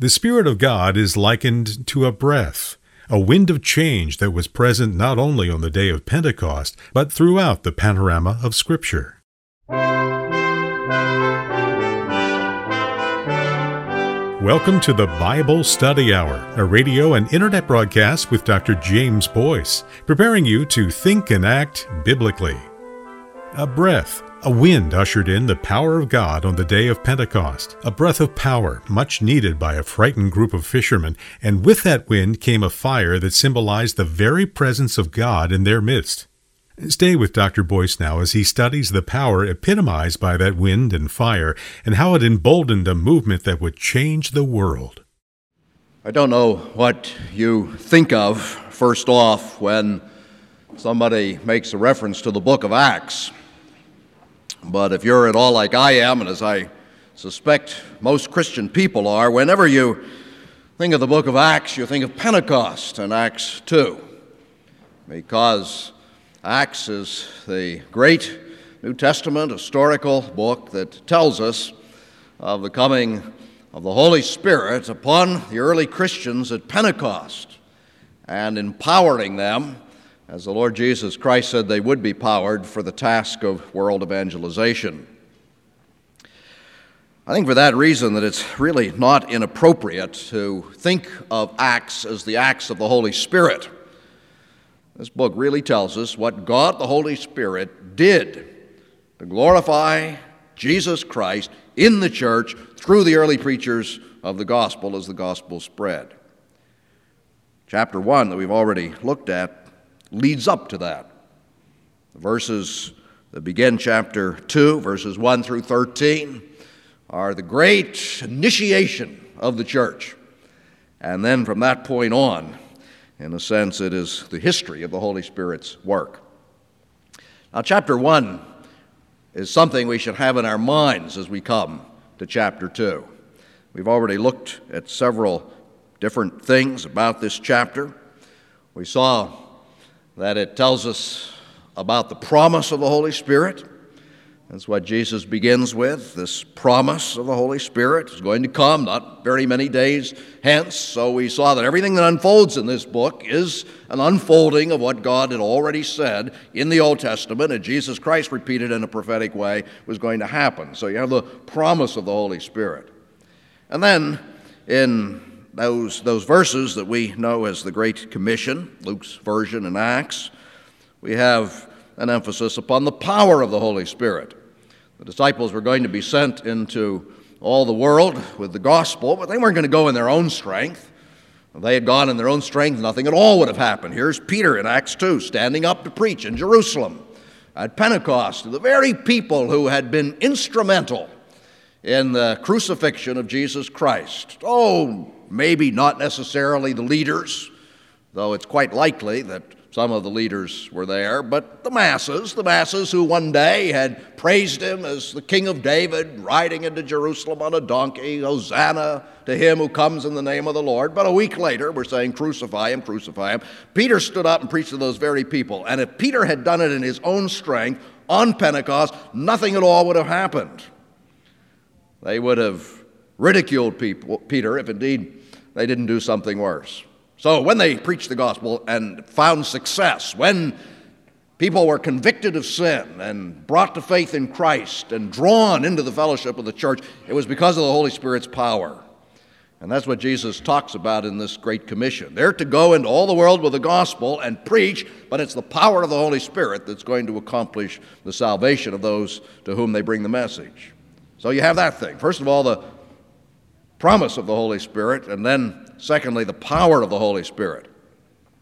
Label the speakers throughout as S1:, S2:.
S1: The Spirit of God is likened to a breath, a wind of change that was present not only on the day of Pentecost, but throughout the panorama of Scripture. Welcome to the Bible Study Hour, a radio and internet broadcast with Dr. James Boice, preparing you to think and act biblically. A breath, a wind ushered in the power of God on the day of Pentecost, a breath of power much needed by a frightened group of fishermen, and with that wind came a fire that symbolized the very presence of God in their midst. Stay with Dr. Boice now as he studies the power epitomized by that wind and fire and how it emboldened a movement that would change the world.
S2: I don't know what you think of first off when somebody makes a reference to the book of Acts. But if you're at all like I am, and as I suspect most Christian people are, whenever you think of the book of Acts, you think of Pentecost and Acts 2. Because Acts is the great New Testament historical book that tells us of the coming of the Holy Spirit upon the early Christians at Pentecost and empowering them as the Lord Jesus Christ said they would be powered for the task of world evangelization. I think for that reason that it's really not inappropriate to think of Acts as the acts of the Holy Spirit. This book really tells us what God the Holy Spirit did to glorify Jesus Christ in the church through the early preachers of the gospel as the gospel spread. Chapter 1 that we've already looked at leads up to that. The verses that begin chapter 2, verses 1 through 13, are the great initiation of the church. And then from that point on, in a sense, it is the history of the Holy Spirit's work. Now, chapter 1 is something we should have in our minds as we come to chapter 2. We've already looked at several different things about this chapter. We saw that it tells us about the promise of the Holy Spirit. That's what Jesus begins with. This promise of the Holy Spirit is going to come not very many days hence. So we saw that everything that unfolds in this book is an unfolding of what God had already said in the Old Testament, and Jesus Christ repeated in a prophetic way was going to happen. So you have the promise of the Holy Spirit. And then in those, those verses that we know as the Great Commission, Luke's version in Acts, we have an emphasis upon the power of the Holy Spirit. The disciples were going to be sent into all the world with the gospel, but they weren't going to go in their own strength. If they had gone in their own strength, nothing at all would have happened. Here's Peter in Acts 2 standing up to preach in Jerusalem at Pentecost, to the very people who had been instrumental in the crucifixion of Jesus Christ. Oh, maybe not necessarily the leaders, though it's quite likely that some of the leaders were there, but the masses, the masses who one day had praised him as the King of David, riding into Jerusalem on a donkey, Hosanna to him who comes in the name of the Lord. But a week later, we're saying, Crucify him, crucify him. Peter stood up and preached to those very people. And if Peter had done it in his own strength on Pentecost, nothing at all would have happened. They would have ridiculed people, Peter if indeed they didn't do something worse. So when they preached the gospel and found success, when people were convicted of sin and brought to faith in Christ and drawn into the fellowship of the church, it was because of the Holy Spirit's power. And that's what Jesus talks about in this Great Commission. They're to go into all the world with the gospel and preach, but it's the power of the Holy Spirit that's going to accomplish the salvation of those to whom they bring the message. So you have that thing. First of all, the promise of the Holy Spirit, and then, secondly, the power of the Holy Spirit.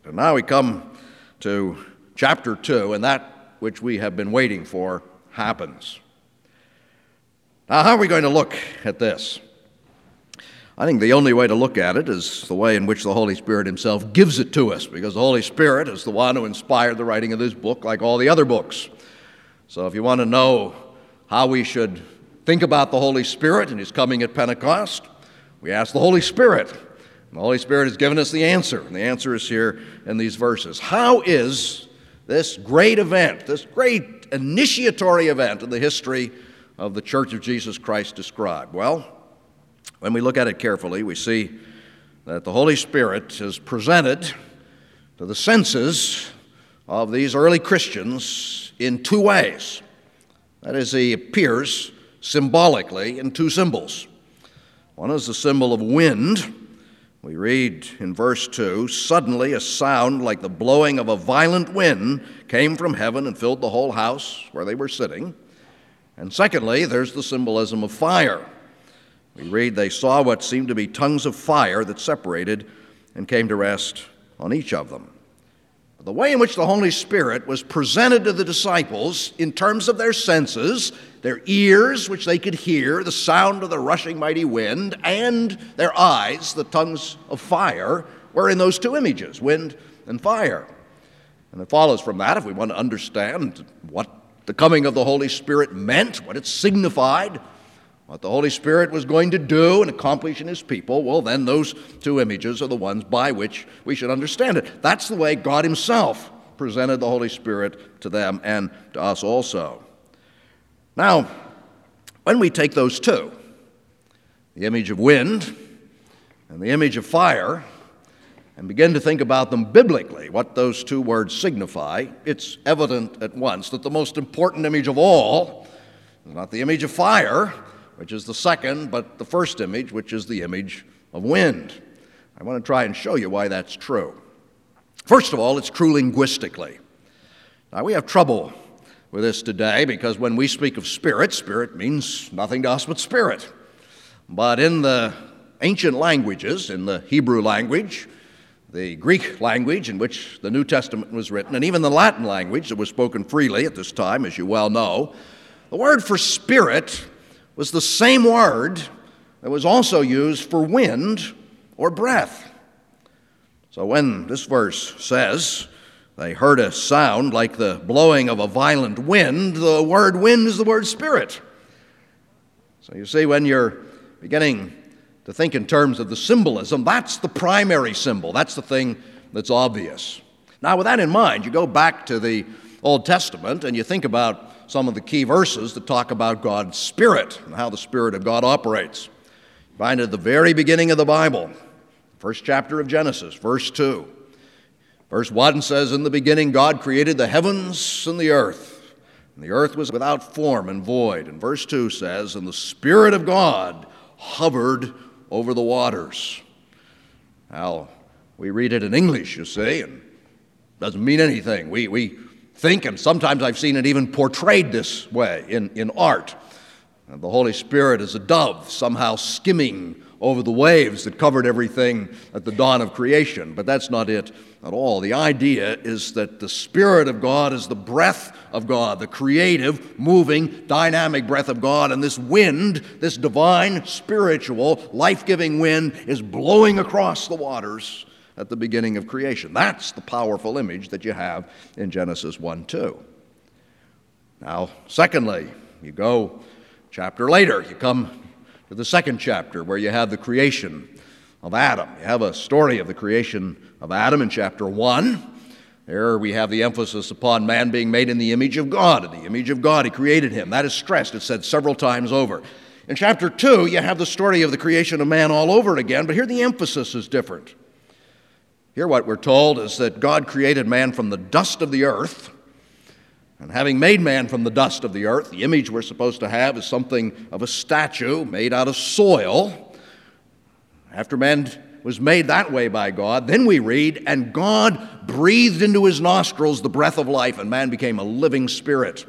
S2: And now we come to chapter 2, and that which we have been waiting for happens. Now, how are we going to look at this? I think the only way to look at it is the way in which the Holy Spirit Himself gives it to us, because the Holy Spirit is the one who inspired the writing of this book, like all the other books. So, if you want to know how we should think about the Holy Spirit and His coming at Pentecost, we ask the Holy Spirit. The Holy Spirit has given us the answer, and the answer is here in these verses. How is this great event, this great initiatory event in the history of the Church of Jesus Christ described? Well, When we look at it carefully, we see that the Holy Spirit is presented to the senses of these early Christians in two ways. That is, he appears symbolically in two symbols. One is the symbol of wind. We read in verse 2 Suddenly a sound like the blowing of a violent wind came from heaven and filled the whole house where they were sitting. And secondly, there's the symbolism of fire. We read, They saw what seemed to be tongues of fire that separated and came to rest on each of them. The way in which the Holy Spirit was presented to the disciples in terms of their senses, their ears, which they could hear, the sound of the rushing mighty wind, and their eyes, the tongues of fire, were in those two images, wind and fire. And it follows from that, if we want to understand what the coming of the Holy Spirit meant, what it signified, what the Holy Spirit was going to do and accomplish in His people, well, then those two images are the ones by which we should understand it. That's the way God Himself presented the Holy Spirit to them and to us also. Now, when we take those two, the image of wind and the image of fire, and begin to think about them biblically, what those two words signify, it's evident at once that the most important image of all is not the image of fire which is the second, but the first image, which is the image of wind. I want to try and show you why that's true. First of all, it's true linguistically. Now, we have trouble with this today because when we speak of spirit, spirit means nothing to us but spirit. But in the ancient languages, in the Hebrew language, the Greek language in which the New Testament was written, and even the Latin language that was spoken freely at this time, as you well know, the word for spirit was the same word that was also used for wind or breath. So when this verse says, they heard a sound like the blowing of a violent wind, the word wind is the word spirit. So you see, when you're beginning to think in terms of the symbolism, that's the primary symbol. That's the thing that's obvious. Now, with that in mind, you go back to the Old Testament and you think about some of the key verses that talk about God's Spirit and how the Spirit of God operates. You find it at the very beginning of the Bible, first chapter of Genesis, verse 2. Verse 1 says, In the beginning, God created the heavens and the earth, and the earth was without form and void. And verse 2 says, And the Spirit of God hovered over the waters. Now, we read it in English, you see, and it doesn't mean anything. We, we think, and sometimes I've seen it even portrayed this way in, in art. And the Holy Spirit is a dove somehow skimming over the waves that covered everything at the dawn of creation. But that's not it at all. The idea is that the Spirit of God is the breath of God, the creative, moving, dynamic breath of God. And this wind, this divine, spiritual, life giving wind, is blowing across the waters at the beginning of creation. That's the powerful image that you have in Genesis 1 2. Now, secondly, you go chapter later, you come to the second chapter where you have the creation of Adam. You have a story of the creation of Adam in chapter 1. There we have the emphasis upon man being made in the image of God. In the image of God, he created him. That is stressed, it's said several times over. In chapter 2, you have the story of the creation of man all over again, but here the emphasis is different. Here, what we're told is that God created man from the dust of the earth. And having made man from the dust of the earth, the image we're supposed to have is something of a statue made out of soil. After man was made that way by God, then we read, and God breathed into his nostrils the breath of life, and man became a living spirit.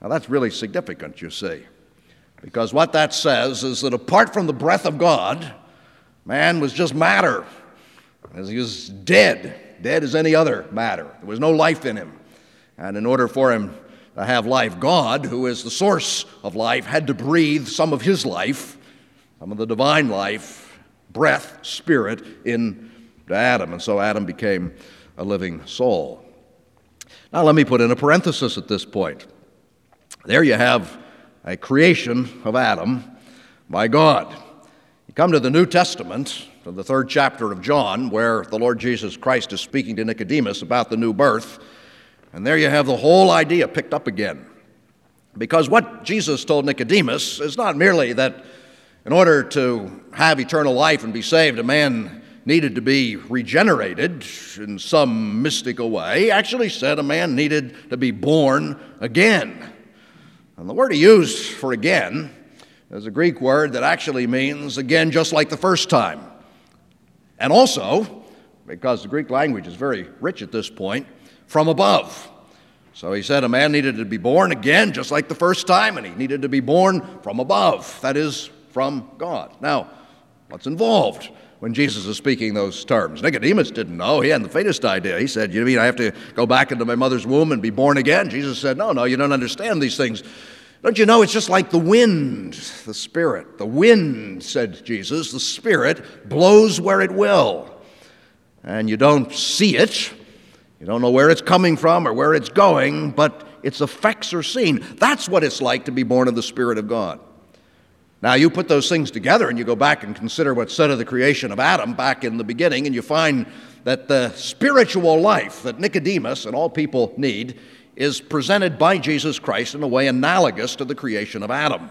S2: Now that's really significant, you see, because what that says is that apart from the breath of God, man was just matter as he was dead, dead as any other matter. There was no life in him. And in order for him to have life, God, who is the source of life, had to breathe some of his life, some of the divine life, breath, spirit, into Adam. And so Adam became a living soul. Now, let me put in a parenthesis at this point. There you have a creation of Adam by God. Come to the New Testament, to the third chapter of John, where the Lord Jesus Christ is speaking to Nicodemus about the new birth. And there you have the whole idea picked up again. Because what Jesus told Nicodemus is not merely that In order to have eternal life and be saved, a man needed to be regenerated in some mystical way. He actually said a man needed to be born again. And the word he used for again is a Greek word that actually means again just like the first time. And also, because the Greek language is very rich at this point, from above. So he said a man needed to be born again just like the first time, and he needed to be born from above, that is, from God. Now, what's involved? when Jesus is speaking those terms. Nicodemus didn't know. He hadn't the faintest idea. He said, You mean I have to go back into my mother's womb and be born again? Jesus said, No, no, you don't understand these things. Don't you know it's just like the wind, the Spirit? The wind, said Jesus, the Spirit blows where it will. And you don't see it, you don't know where it's coming from or where it's going, but its effects are seen. That's what it's like to be born of the Spirit of God. Now, you put those things together and you go back and consider what's said of the creation of Adam back in the beginning, and you find that the spiritual life that Nicodemus and all people need is presented by Jesus Christ in a way analogous to the creation of Adam.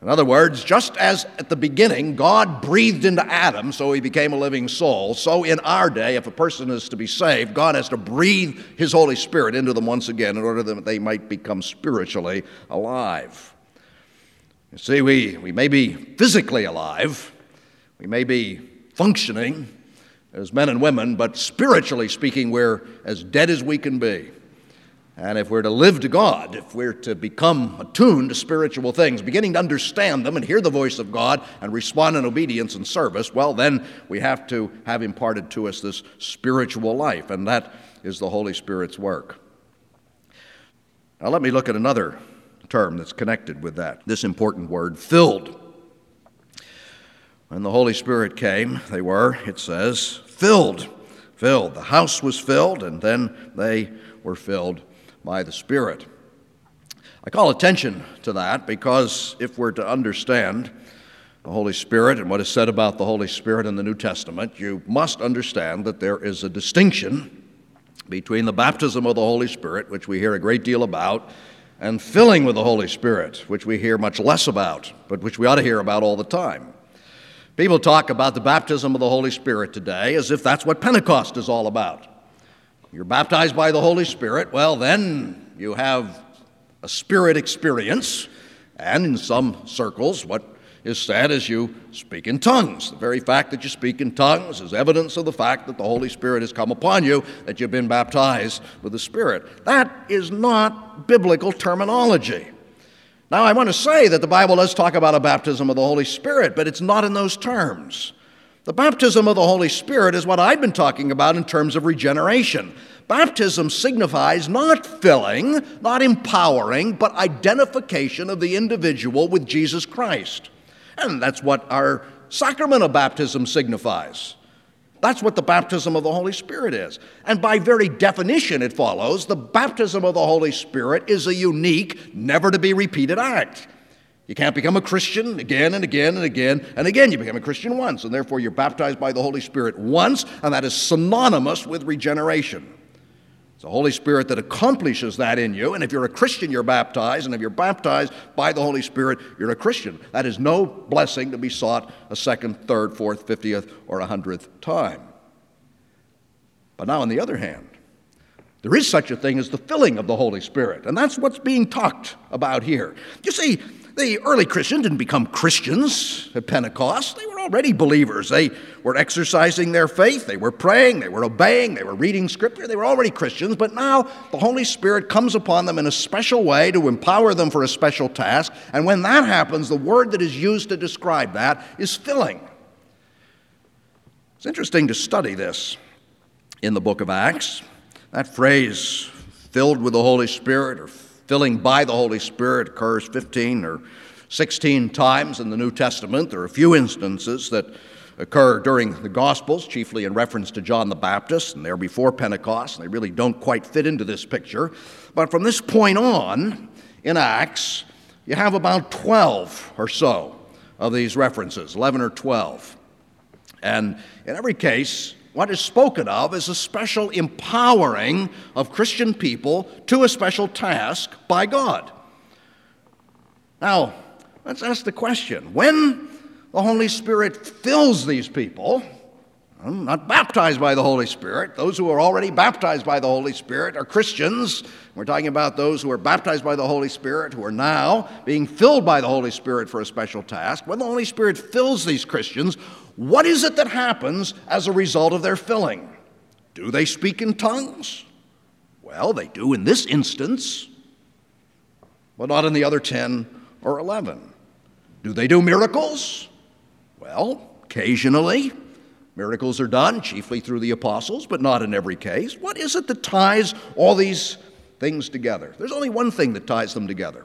S2: In other words, just as at the beginning God breathed into Adam so he became a living soul, so in our day, if a person is to be saved, God has to breathe his Holy Spirit into them once again in order that they might become spiritually alive. You see, we, we may be physically alive, we may be functioning as men and women, but spiritually speaking, we're as dead as we can be. And if we're to live to God, if we're to become attuned to spiritual things, beginning to understand them and hear the voice of God and respond in obedience and service, well, then we have to have imparted to us this spiritual life, and that is the Holy Spirit's work. Now, let me look at another term that's connected with that, this important word, filled. When the Holy Spirit came, they were, it says, filled. Filled. The house was filled, and then they were filled by the Spirit. I call attention to that because if we're to understand the Holy Spirit and what is said about the Holy Spirit in the New Testament, you must understand that there is a distinction between the baptism of the Holy Spirit, which we hear a great deal about, and filling with the Holy Spirit, which we hear much less about, but which we ought to hear about all the time. People talk about the baptism of the Holy Spirit today as if that's what Pentecost is all about. You're baptized by the Holy Spirit, well, then you have a spirit experience, and in some circles, what is said is you speak in tongues. The very fact that you speak in tongues is evidence of the fact that the Holy Spirit has come upon you, that you've been baptized with the Spirit. That is not biblical terminology. Now, I want to say that the Bible does talk about a baptism of the Holy Spirit, but it's not in those terms. The baptism of the Holy Spirit is what I've been talking about in terms of regeneration. Baptism signifies not filling, not empowering, but identification of the individual with Jesus Christ. And that's what our sacrament of baptism signifies. That's what the baptism of the Holy Spirit is. And by very definition, it follows the baptism of the Holy Spirit is a unique, never to be repeated act. You can't become a Christian again and again and again and again. You become a Christian once, and therefore you're baptized by the Holy Spirit once, and that is synonymous with regeneration. It's the Holy Spirit that accomplishes that in you. And if you're a Christian, you're baptized. And if you're baptized by the Holy Spirit, you're a Christian. That is no blessing to be sought a second, third, fourth, fiftieth, or a hundredth time. But now, on the other hand, there is such a thing as the filling of the Holy Spirit. And that's what's being talked about here. You see, the early Christians didn't become Christians at Pentecost. They were already believers. They were exercising their faith. They were praying. They were obeying. They were reading Scripture. They were already Christians. But now the Holy Spirit comes upon them in a special way to empower them for a special task. And when that happens, the word that is used to describe that is filling. It's interesting to study this in the book of Acts. That phrase, filled with the Holy Spirit or filling by the Holy Spirit occurs 15 or 16 times in the New Testament. There are a few instances that occur during the Gospels, chiefly in reference to John the Baptist, and they're before Pentecost, and they really don't quite fit into this picture. But from this point on, in Acts, you have about 12 or so of these references, 11 or 12. And in every case, what is spoken of is a special empowering of Christian people to a special task by God. Now, let's ask the question when the Holy Spirit fills these people, hmm, not baptized by the Holy Spirit. Those who are already baptized by the Holy Spirit are Christians. We're talking about those who are baptized by the Holy Spirit, who are now being filled by the Holy Spirit for a special task. When the Holy Spirit fills these Christians, what is it that happens as a result of their filling? Do they speak in tongues? Well, they do in this instance, but not in the other 10 or 11. Do they do miracles? Well, occasionally. Miracles are done, chiefly through the apostles, but not in every case. What is it that ties all these things together? There's only one thing that ties them together.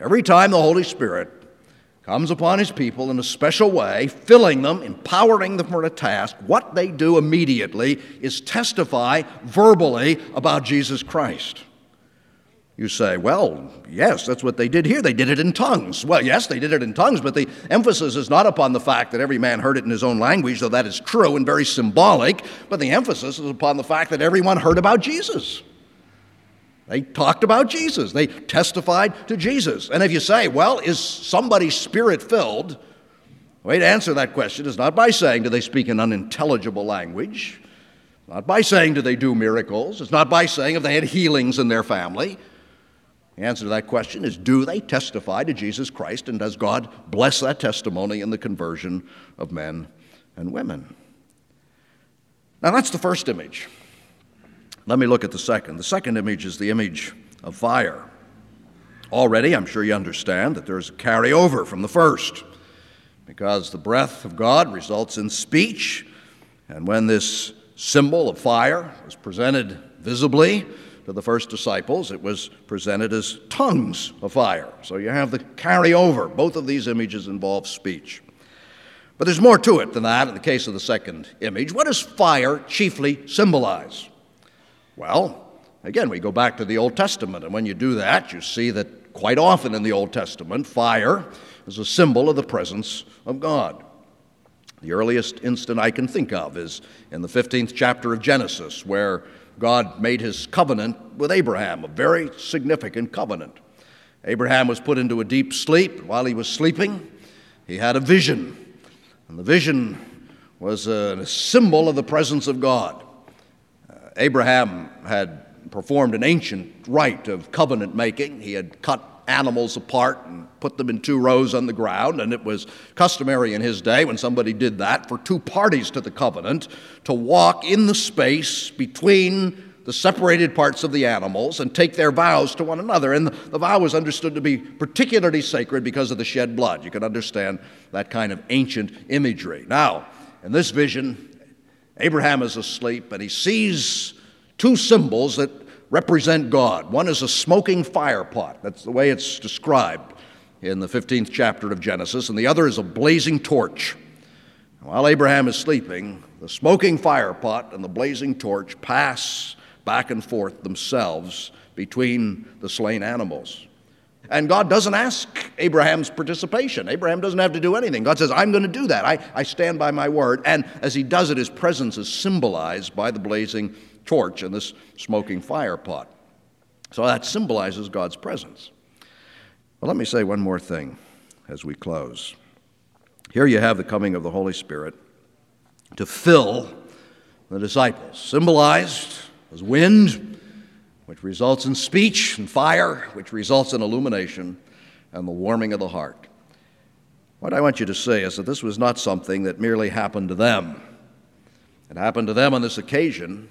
S2: Every time the Holy Spirit comes upon his people in a special way, filling them, empowering them for a task, what they do immediately is testify verbally about Jesus Christ. You say, well, yes, that's what they did here. They did it in tongues. Well, yes, they did it in tongues, but the emphasis is not upon the fact that every man heard it in his own language, though that is true and very symbolic, but the emphasis is upon the fact that everyone heard about Jesus. They talked about Jesus, they testified to Jesus. And if you say, well, is somebody spirit filled? The way to answer that question is not by saying, do they speak an unintelligible language? Not by saying, do they do miracles? It's not by saying if they had healings in their family. The answer to that question is do they testify to Jesus Christ, and does God bless that testimony in the conversion of men and women? Now, that's the first image. Let me look at the second. The second image is the image of fire. Already, I'm sure you understand that there's a carryover from the first, because the breath of God results in speech, and when this symbol of fire was presented visibly, to the first disciples, it was presented as tongues of fire. So you have the carryover. Both of these images involve speech. But there's more to it than that in the case of the second image. What does fire chiefly symbolize? Well, again, we go back to the Old Testament, and when you do that, you see that quite often in the Old Testament, fire is a symbol of the presence of God. The earliest instant I can think of is in the 15th chapter of Genesis, where God made his covenant with Abraham, a very significant covenant. Abraham was put into a deep sleep. While he was sleeping, he had a vision. And the vision was a symbol of the presence of God. Abraham had performed an ancient rite of covenant making. He had cut animals apart and put them in two rows on the ground, and it was customary in his day when somebody did that for two parties to the covenant to walk in the space between the separated parts of the animals and take their vows to one another. And the vow was understood to be particularly sacred because of the shed blood. You can understand that kind of ancient imagery. Now, in this vision, Abraham is asleep and he sees two symbols that represent God. One is a smoking fire pot, that's the way it's described in the 15th chapter of Genesis, and the other is a blazing torch. While Abraham is sleeping, the smoking fire pot and the blazing torch pass back and forth themselves between the slain animals. And God doesn't ask Abraham's participation. Abraham doesn't have to do anything. God says, I'm going to do that. I, I stand by my word. And as he does it, his presence is symbolized by the blazing torch and this smoking fire pot. So that symbolizes God's presence. Well, let me say one more thing as we close. Here you have the coming of the Holy Spirit to fill the disciples, symbolized as wind, which results in speech, and fire, which results in illumination and the warming of the heart. What I want you to say is that this was not something that merely happened to them. It happened to them on this occasion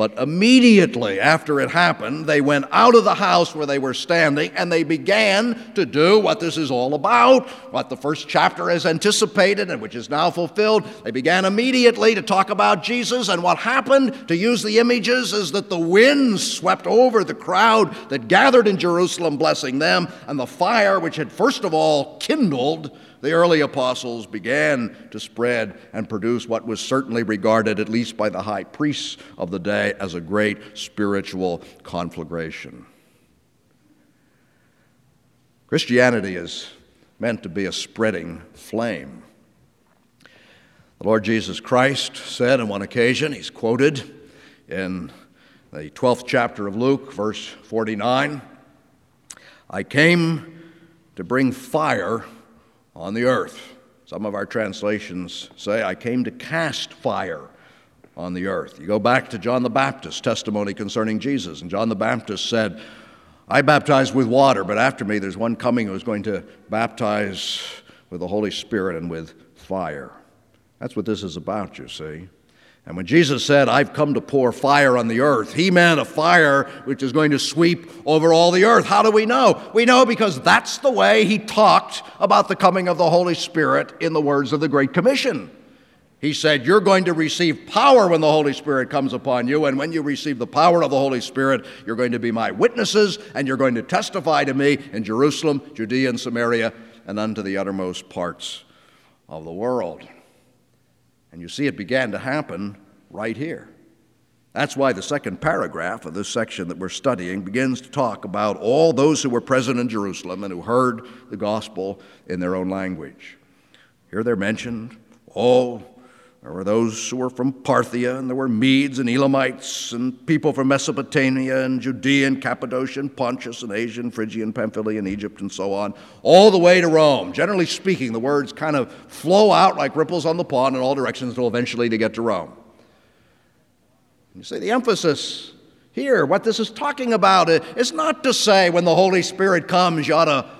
S2: but immediately after it happened, they went out of the house where they were standing and they began to do what this is all about, what the first chapter has anticipated and which is now fulfilled. They began immediately to talk about Jesus, and what happened, to use the images, is that the wind swept over the crowd that gathered in Jerusalem, blessing them, and the fire, which had first of all kindled, the early apostles began to spread and produce what was certainly regarded, at least by the high priests of the day, as a great spiritual conflagration. Christianity is meant to be a spreading flame. The Lord Jesus Christ said on one occasion, he's quoted in the 12th chapter of Luke, verse 49 I came to bring fire on the earth. Some of our translations say, I came to cast fire on the earth. You go back to John the Baptist's testimony concerning Jesus, and John the Baptist said, I baptize with water, but after me there's one coming who's going to baptize with the Holy Spirit and with fire. That's what this is about, you see. And when Jesus said, I've come to pour fire on the earth, he meant a fire which is going to sweep over all the earth. How do we know? We know because that's the way he talked about the coming of the Holy Spirit in the words of the Great Commission. He said, You're going to receive power when the Holy Spirit comes upon you. And when you receive the power of the Holy Spirit, you're going to be my witnesses and you're going to testify to me in Jerusalem, Judea, and Samaria, and unto the uttermost parts of the world. And you see, it began to happen right here. That's why the second paragraph of this section that we're studying begins to talk about all those who were present in Jerusalem and who heard the gospel in their own language. Here they're mentioned all there were those who were from Parthia, and there were Medes and Elamites, and people from Mesopotamia, and Judea, and Cappadocia, and Pontus, and Asia, and Phrygia, and Pamphylia, and Egypt, and so on, all the way to Rome. Generally speaking, the words kind of flow out like ripples on the pond in all directions until eventually they get to Rome. You see, the emphasis here, what this is talking about, uh, is not to say when the Holy Spirit comes, you ought to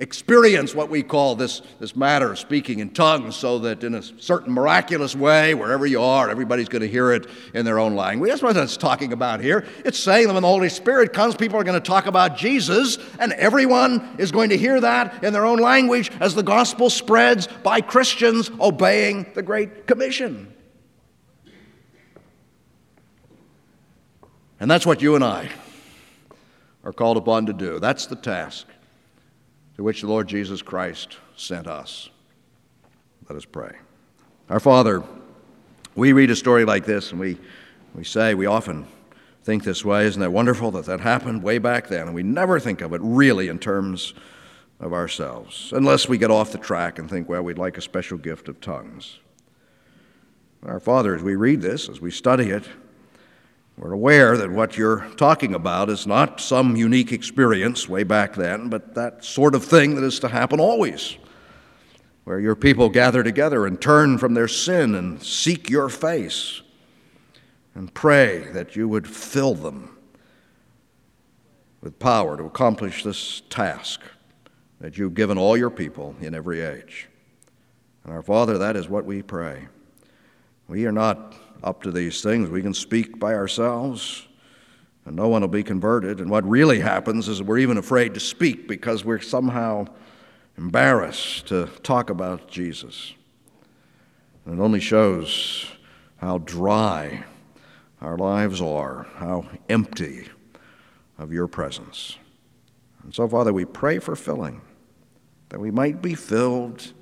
S2: experience what we call this, this matter of speaking in tongues so that in a certain miraculous way, wherever you are, everybody's going to hear it in their own language. That's what it's talking about here. It's saying that when the Holy Spirit comes, people are going to talk about Jesus, and everyone is going to hear that in their own language as the gospel spreads by Christians obeying the Great Commission. And that's what you and I are called upon to do. That's the task to which the Lord Jesus Christ sent us. Let us pray. Our Father, we read a story like this and we, we say, we often think this way. Isn't that wonderful that that happened way back then? And we never think of it really in terms of ourselves, unless we get off the track and think, well, we'd like a special gift of tongues. Our Father, as we read this, as we study it, we're aware that what you're talking about is not some unique experience way back then, but that sort of thing that is to happen always, where your people gather together and turn from their sin and seek your face and pray that you would fill them with power to accomplish this task that you've given all your people in every age. And our Father, that is what we pray. We are not up to these things. We can speak by ourselves, and no one will be converted. And what really happens is we're even afraid to speak because we're somehow embarrassed to talk about Jesus. And it only shows how dry our lives are, how empty of your presence. And so, Father, we pray for filling, that we might be filled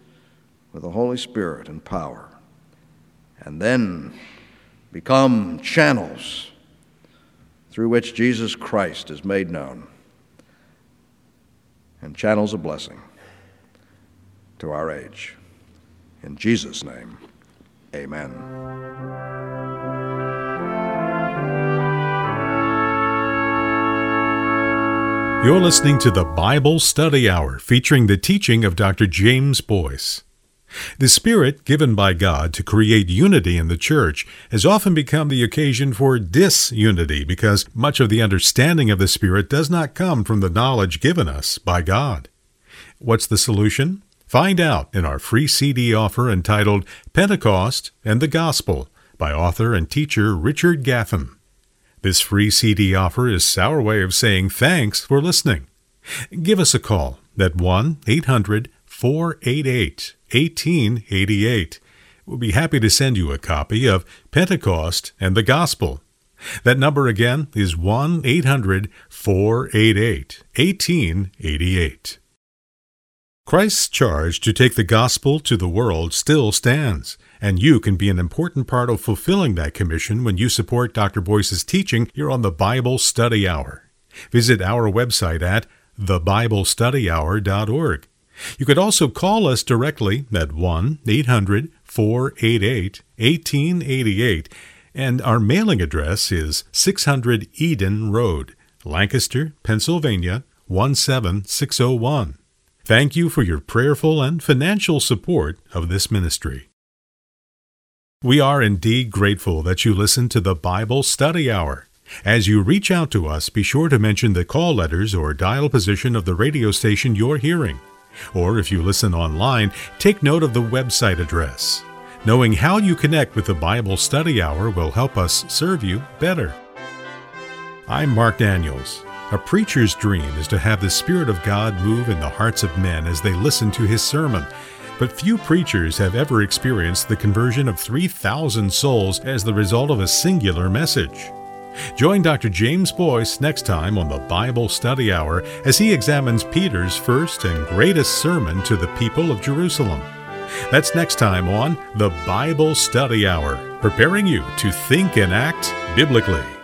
S2: with the Holy Spirit and power. And then become channels through which Jesus Christ is made known and channels of blessing to our age. In Jesus' name, amen.
S1: You're listening to the Bible Study Hour featuring the teaching of Dr. James Boice. The Spirit given by God to create unity in the church has often become the occasion for disunity because much of the understanding of the Spirit does not come from the knowledge given us by God. What's the solution? Find out in our free CD offer entitled Pentecost and the Gospel by author and teacher Richard Gaffin. This free CD offer is our way of saying thanks for listening. Give us a call at 1 800 488 1888. We'll be happy to send you a copy of Pentecost and the Gospel. That number again is 1 800 488 1888. Christ's charge to take the gospel to the world still stands, and you can be an important part of fulfilling that commission when you support Dr. Boice's teaching here on the Bible Study Hour. Visit our website at thebiblestudyhour.org. You could also call us directly at 1 800 488 1888, and our mailing address is 600 Eden Road, Lancaster, Pennsylvania 17601. Thank you for your prayerful and financial support of this ministry. We are indeed grateful that you listen to the Bible Study Hour. As you reach out to us, be sure to mention the call letters or dial position of the radio station you're hearing. Or if you listen online, take note of the website address. Knowing how you connect with the Bible Study Hour will help us serve you better. I'm Mark Daniels. A preacher's dream is to have the Spirit of God move in the hearts of men as they listen to his sermon. But few preachers have ever experienced the conversion of 3,000 souls as the result of a singular message. Join Dr. James Boice next time on the Bible Study Hour as he examines Peter's first and greatest sermon to the people of Jerusalem. That's next time on the Bible Study Hour, preparing you to think and act biblically.